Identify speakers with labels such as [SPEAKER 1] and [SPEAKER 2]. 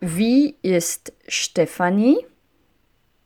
[SPEAKER 1] Wie ist Stefanie?